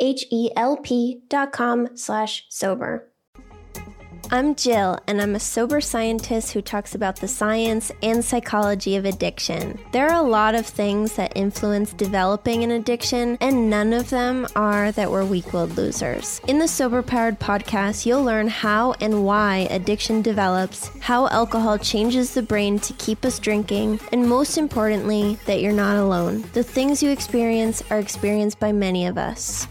H-E-L-P dot com slash sober. I'm Gill, and I'm a sober scientist who talks about the science and psychology of addiction. There are a lot of things that influence developing an addiction, and none of them are that we're weak willed losers. In the Sober Powered podcast, you'll learn how and why addiction develops, how alcohol changes the brain to keep us drinking, and most importantly, that you're not alone. The things you experience are experienced by many of us.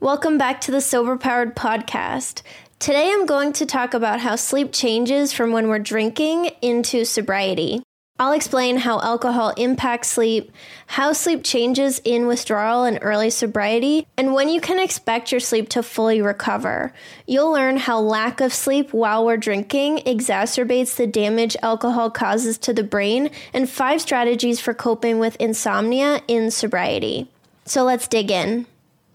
Welcome back to the Sober Powered Podcast. Today I'm going to talk about how sleep changes from when we're drinking into sobriety. I'll explain how alcohol impacts sleep, how sleep changes in withdrawal and early sobriety, and when you can expect your sleep to fully recover. You'll learn how lack of sleep while we're drinking exacerbates the damage alcohol causes to the brain, and five strategies for coping with insomnia in sobriety. So let's dig in.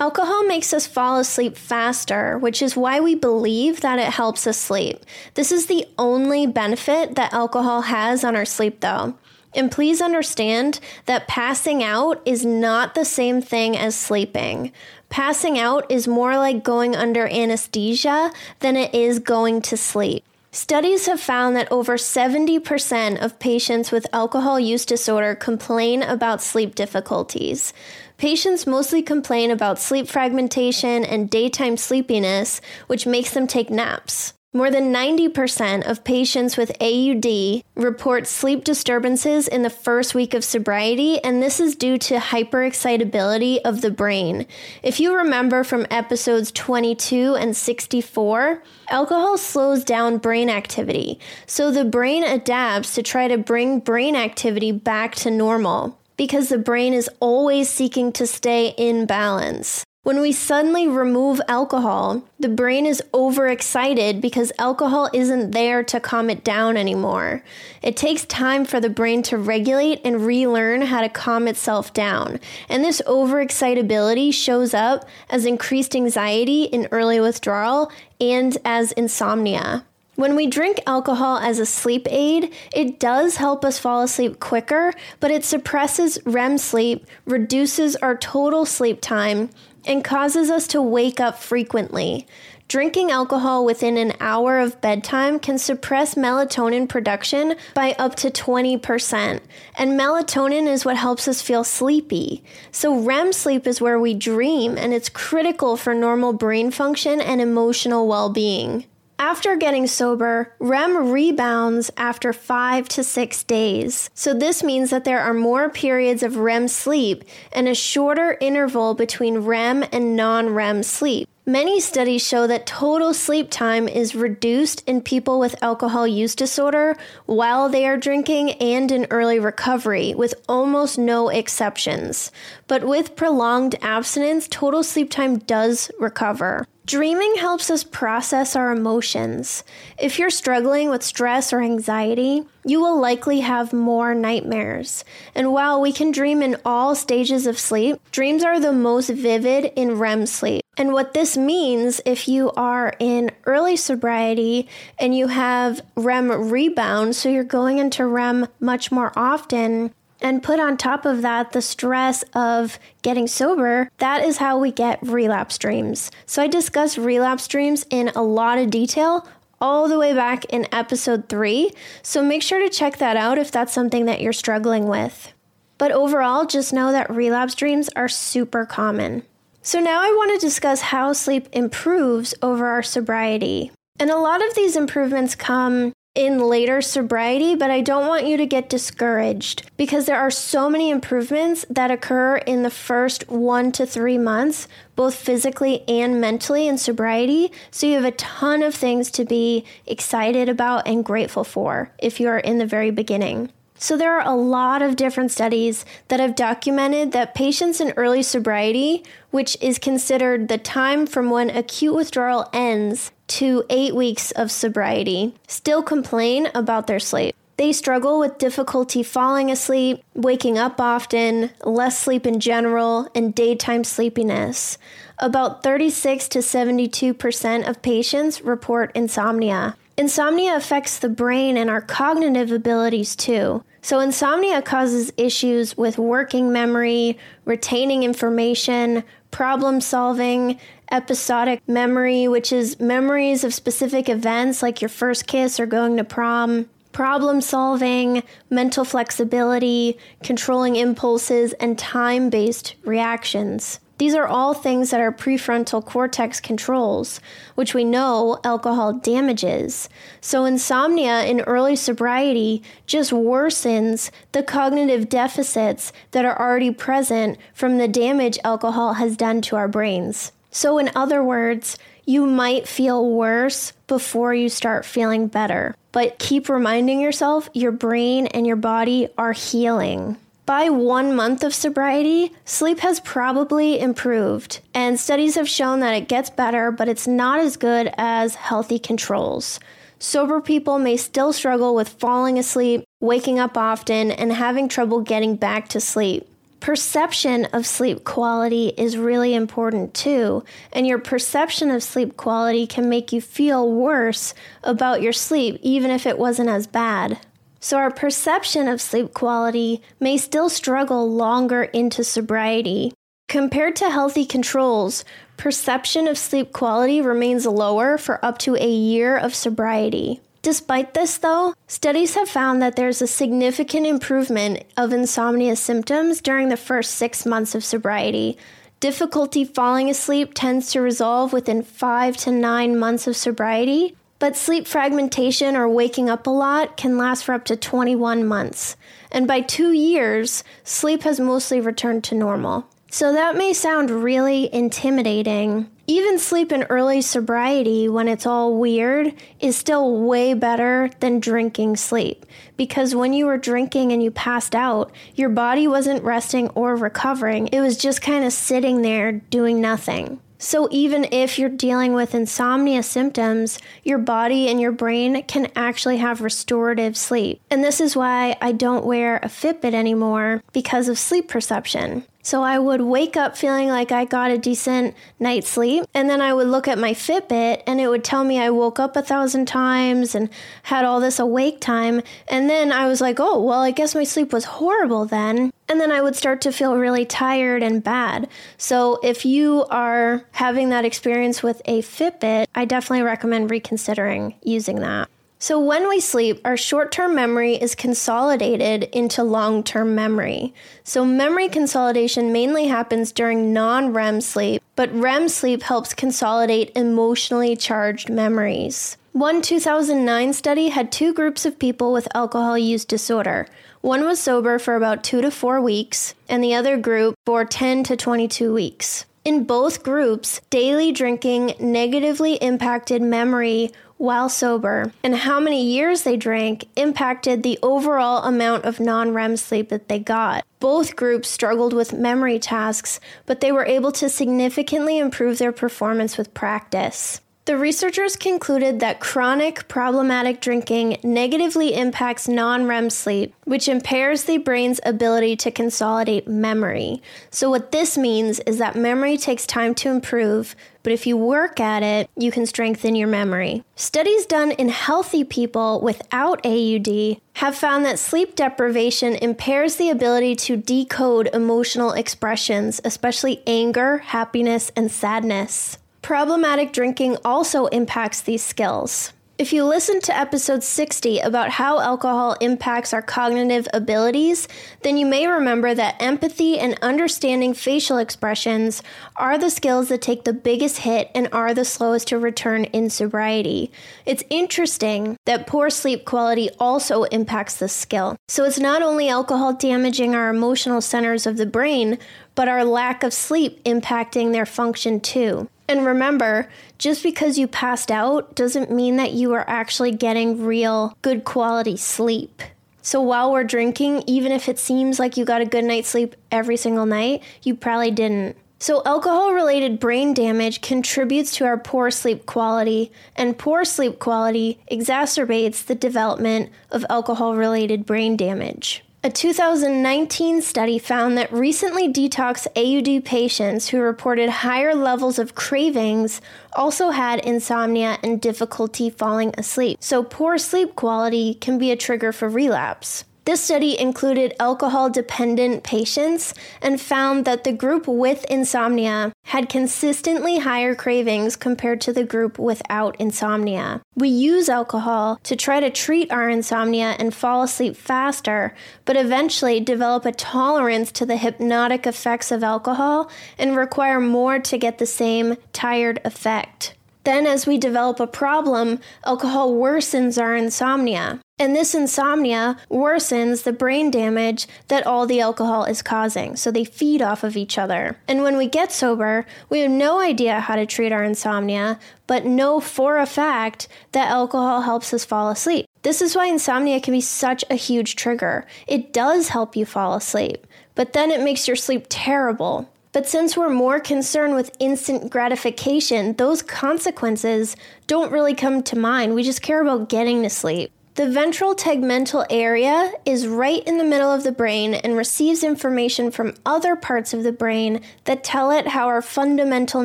Alcohol makes us fall asleep faster, which is why we believe that it helps us sleep. This is the only benefit that alcohol has on our sleep, though. And please understand that passing out is not the same thing as sleeping. Passing out is more like going under anesthesia than it is going to sleep. Studies have found that over 70% of patients with alcohol use disorder complain about sleep difficulties. Patients mostly complain about sleep fragmentation and daytime sleepiness, which makes them take naps. More than 90% of patients with AUD report sleep disturbances in the first week of sobriety, and this is due to hyperexcitability of the brain. If you remember from episodes 22 and 64, alcohol slows down brain activity, so the brain adapts to try to bring brain activity back to normal because the brain is always seeking to stay in balance. When we suddenly remove alcohol, the brain is overexcited because alcohol isn't there to calm it down anymore. It takes time for the brain to regulate and relearn how to calm itself down. And this overexcitability shows up as increased anxiety in early withdrawal and as insomnia. When we drink alcohol as a sleep aid, it does help us fall asleep quicker, but it suppresses REM sleep, reduces our total sleep time, and causes us to wake up frequently. Drinking alcohol within an hour of bedtime can suppress melatonin production by up to 20%. And melatonin is what helps us feel sleepy. So, REM sleep is where we dream, and it's critical for normal brain function and emotional well being. After getting sober, REM rebounds after five to six days. So, this means that there are more periods of REM sleep and a shorter interval between REM and non REM sleep. Many studies show that total sleep time is reduced in people with alcohol use disorder while they are drinking and in early recovery, with almost no exceptions. But with prolonged abstinence, total sleep time does recover. Dreaming helps us process our emotions. If you're struggling with stress or anxiety, you will likely have more nightmares. And while we can dream in all stages of sleep, dreams are the most vivid in REM sleep. And what this means if you are in early sobriety and you have REM rebound, so you're going into REM much more often, and put on top of that the stress of getting sober, that is how we get relapse dreams. So I discuss relapse dreams in a lot of detail all the way back in episode 3. So make sure to check that out if that's something that you're struggling with. But overall, just know that relapse dreams are super common. So now I want to discuss how sleep improves over our sobriety. And a lot of these improvements come in later sobriety, but I don't want you to get discouraged because there are so many improvements that occur in the first one to three months, both physically and mentally in sobriety. So you have a ton of things to be excited about and grateful for if you are in the very beginning. So, there are a lot of different studies that have documented that patients in early sobriety, which is considered the time from when acute withdrawal ends to eight weeks of sobriety, still complain about their sleep. They struggle with difficulty falling asleep, waking up often, less sleep in general, and daytime sleepiness. About 36 to 72% of patients report insomnia. Insomnia affects the brain and our cognitive abilities too. So, insomnia causes issues with working memory, retaining information, problem solving, episodic memory, which is memories of specific events like your first kiss or going to prom, problem solving, mental flexibility, controlling impulses, and time based reactions. These are all things that our prefrontal cortex controls, which we know alcohol damages. So, insomnia in early sobriety just worsens the cognitive deficits that are already present from the damage alcohol has done to our brains. So, in other words, you might feel worse before you start feeling better. But keep reminding yourself your brain and your body are healing. By one month of sobriety, sleep has probably improved, and studies have shown that it gets better, but it's not as good as healthy controls. Sober people may still struggle with falling asleep, waking up often, and having trouble getting back to sleep. Perception of sleep quality is really important too, and your perception of sleep quality can make you feel worse about your sleep, even if it wasn't as bad. So, our perception of sleep quality may still struggle longer into sobriety. Compared to healthy controls, perception of sleep quality remains lower for up to a year of sobriety. Despite this, though, studies have found that there's a significant improvement of insomnia symptoms during the first six months of sobriety. Difficulty falling asleep tends to resolve within five to nine months of sobriety, But sleep fragmentation or waking up a lot can last for up to 21 months. And by two years, sleep has mostly returned to normal. So that may sound really intimidating. Even sleep in early sobriety, when it's all weird, is still way better than drinking sleep. Because when you were drinking and you passed out, your body wasn't resting or recovering, it was just kind of sitting there doing nothing. So, even if you're dealing with insomnia symptoms, your body and your brain can actually have restorative sleep. And this is why I don't wear a Fitbit anymore because of sleep perception. So I would wake up feeling like I got a decent night's sleep, and then I would look at my Fitbit and it would tell me I woke up a thousand times and had all this awake time. And then I was like, oh, well, I guess my sleep was horrible then. And then I would start to feel really tired and bad. So if you are having that experience with a Fitbit, I definitely recommend reconsidering using that. So, when we sleep, our short term memory is consolidated into long term memory. So, memory consolidation mainly happens during non REM sleep, but REM sleep helps consolidate emotionally charged memories. One 2009 study had two groups of people with alcohol use disorder. One was sober for about two to four weeks, and the other group for 10 to 22 weeks. In both groups, daily drinking negatively impacted memory while sober, and how many years they drank impacted the overall amount of non REM sleep that they got. Both groups struggled with memory tasks, but they were able to significantly improve their performance with practice. The researchers concluded that chronic problematic drinking negatively impacts non REM sleep, which impairs the brain's ability to consolidate memory. So, what this means is that memory takes time to improve, but if you work at it, you can strengthen your memory. Studies done in healthy people without AUD have found that sleep deprivation impairs the ability to decode emotional expressions, especially anger, happiness, and sadness. Problematic drinking also impacts these skills. If you listen to episode 60 about how alcohol impacts our cognitive abilities, then you may remember that empathy and understanding facial expressions are the skills that take the biggest hit and are the slowest to return in sobriety. It's interesting that poor sleep quality also impacts this skill. So it's not only alcohol damaging our emotional centers of the brain, but our lack of sleep impacting their function too. And remember, just because you passed out doesn't mean that you are actually getting real, good quality sleep. So while we're drinking, even if it seems like you got a good night's sleep every single night, you probably didn't. So, alcohol related brain damage contributes to our poor sleep quality, and poor sleep quality exacerbates the development of alcohol related brain damage. A 2019 study found that recently detoxed AUD patients who reported higher levels of cravings also had insomnia and difficulty falling asleep. So, poor sleep quality can be a trigger for relapse. This study included alcohol dependent patients and found that the group with insomnia had consistently higher cravings compared to the group without insomnia. We use alcohol to try to treat our insomnia and fall asleep faster, but eventually develop a tolerance to the hypnotic effects of alcohol and require more to get the same tired effect. Then, as we develop a problem, alcohol worsens our insomnia. And this insomnia worsens the brain damage that all the alcohol is causing. So they feed off of each other. And when we get sober, we have no idea how to treat our insomnia, but know for a fact that alcohol helps us fall asleep. This is why insomnia can be such a huge trigger. It does help you fall asleep, but then it makes your sleep terrible. But since we're more concerned with instant gratification, those consequences don't really come to mind. We just care about getting to sleep. The ventral tegmental area is right in the middle of the brain and receives information from other parts of the brain that tell it how our fundamental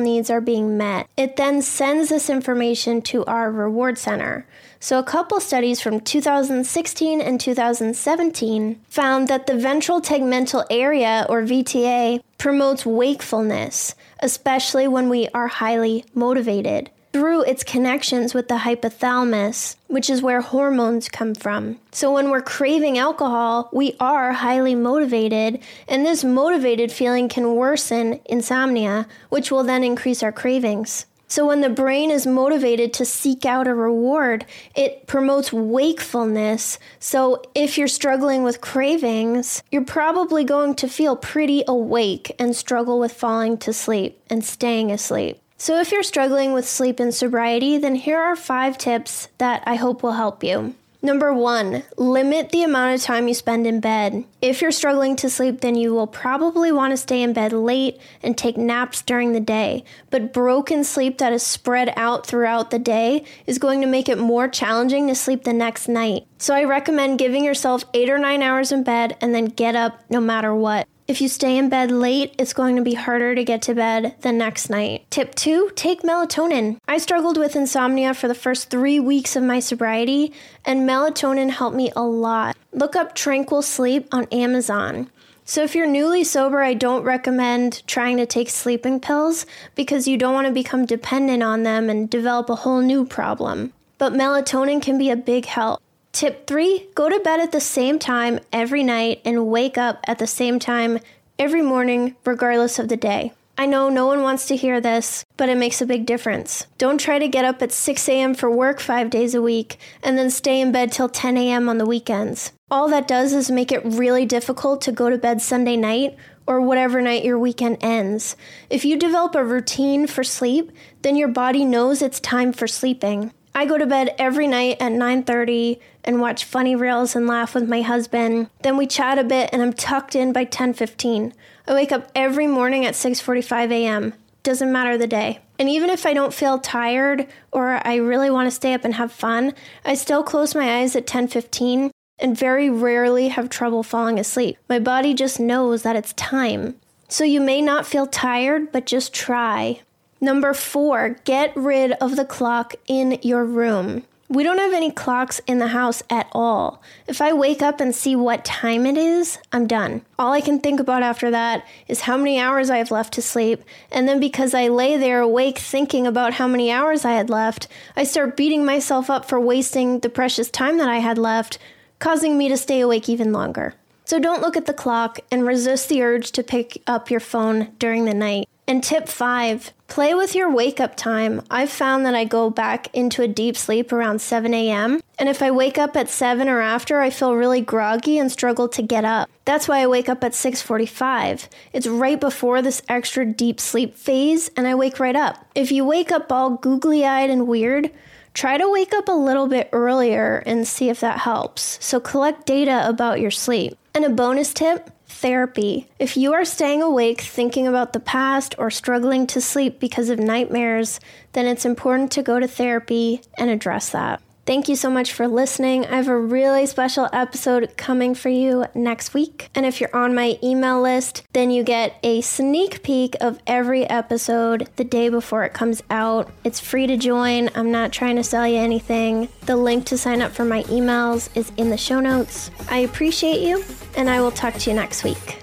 needs are being met. It then sends this information to our reward center. So, a couple studies from 2016 and 2017 found that the ventral tegmental area, or VTA, promotes wakefulness, especially when we are highly motivated through its connections with the hypothalamus, which is where hormones come from. So when we're craving alcohol, we are highly motivated, and this motivated feeling can worsen insomnia, which will then increase our cravings. So, when the brain is motivated to seek out a reward, it promotes wakefulness. So, if you're struggling with cravings, you're probably going to feel pretty awake and struggle with falling to sleep and staying asleep. So, if you're struggling with sleep and sobriety, then here are five tips that I hope will help you. Number one, limit the amount of time you spend in bed. If you're struggling to sleep, then you will probably want to stay in bed late and take naps during the day. But broken sleep that is spread out throughout the day is going to make it more challenging to sleep the next night. So I recommend giving yourself eight or nine hours in bed and then get up no matter what. If you stay in bed late, it's going to be harder to get to bed the next night. Tip two, take melatonin. I struggled with insomnia for the first three weeks of my sobriety, and melatonin helped me a lot. Look up Tranquil Sleep on Amazon. So, if you're newly sober, I don't recommend trying to take sleeping pills because you don't want to become dependent on them and develop a whole new problem. But melatonin can be a big help. Tip three go to bed at the same time every night and wake up at the same time every morning, regardless of the day. I know no one wants to hear this, but it makes a big difference. Don't try to get up at 6 a.m. for work five days a week and then stay in bed till 10 a.m. on the weekends. All that does is make it really difficult to go to bed Sunday night or whatever night your weekend ends. If you develop a routine for sleep, then your body knows it's time for sleeping. I go to bed every night at 9:30 and watch funny reels and laugh with my husband. Then we chat a bit and I'm tucked in by 10:15. I wake up every morning at 6:45 a.m. Doesn't matter the day. And even if I don't feel tired or I really want to stay up and have fun, I still close my eyes at 10:15 and very rarely have trouble falling asleep. My body just knows that it's time. So you may not feel tired, but just try. Number four, get rid of the clock in your room. We don't have any clocks in the house at all. If I wake up and see what time it is, I'm done. All I can think about after that is how many hours I have left to sleep. And then because I lay there awake thinking about how many hours I had left, I start beating myself up for wasting the precious time that I had left, causing me to stay awake even longer. So don't look at the clock and resist the urge to pick up your phone during the night. And tip five, play with your wake up time. I've found that I go back into a deep sleep around 7 a.m. And if I wake up at 7 or after, I feel really groggy and struggle to get up. That's why I wake up at 6:45. It's right before this extra deep sleep phase and I wake right up. If you wake up all googly-eyed and weird, try to wake up a little bit earlier and see if that helps. So collect data about your sleep. And a bonus tip, therapy. If you are staying awake thinking about the past or struggling to sleep because of nightmares, then it's important to go to therapy and address that. Thank you so much for listening. I have a really special episode coming for you next week. And if you're on my email list, then you get a sneak peek of every episode the day before it comes out. It's free to join. I'm not trying to sell you anything. The link to sign up for my emails is in the show notes. I appreciate you, and I will talk to you next week.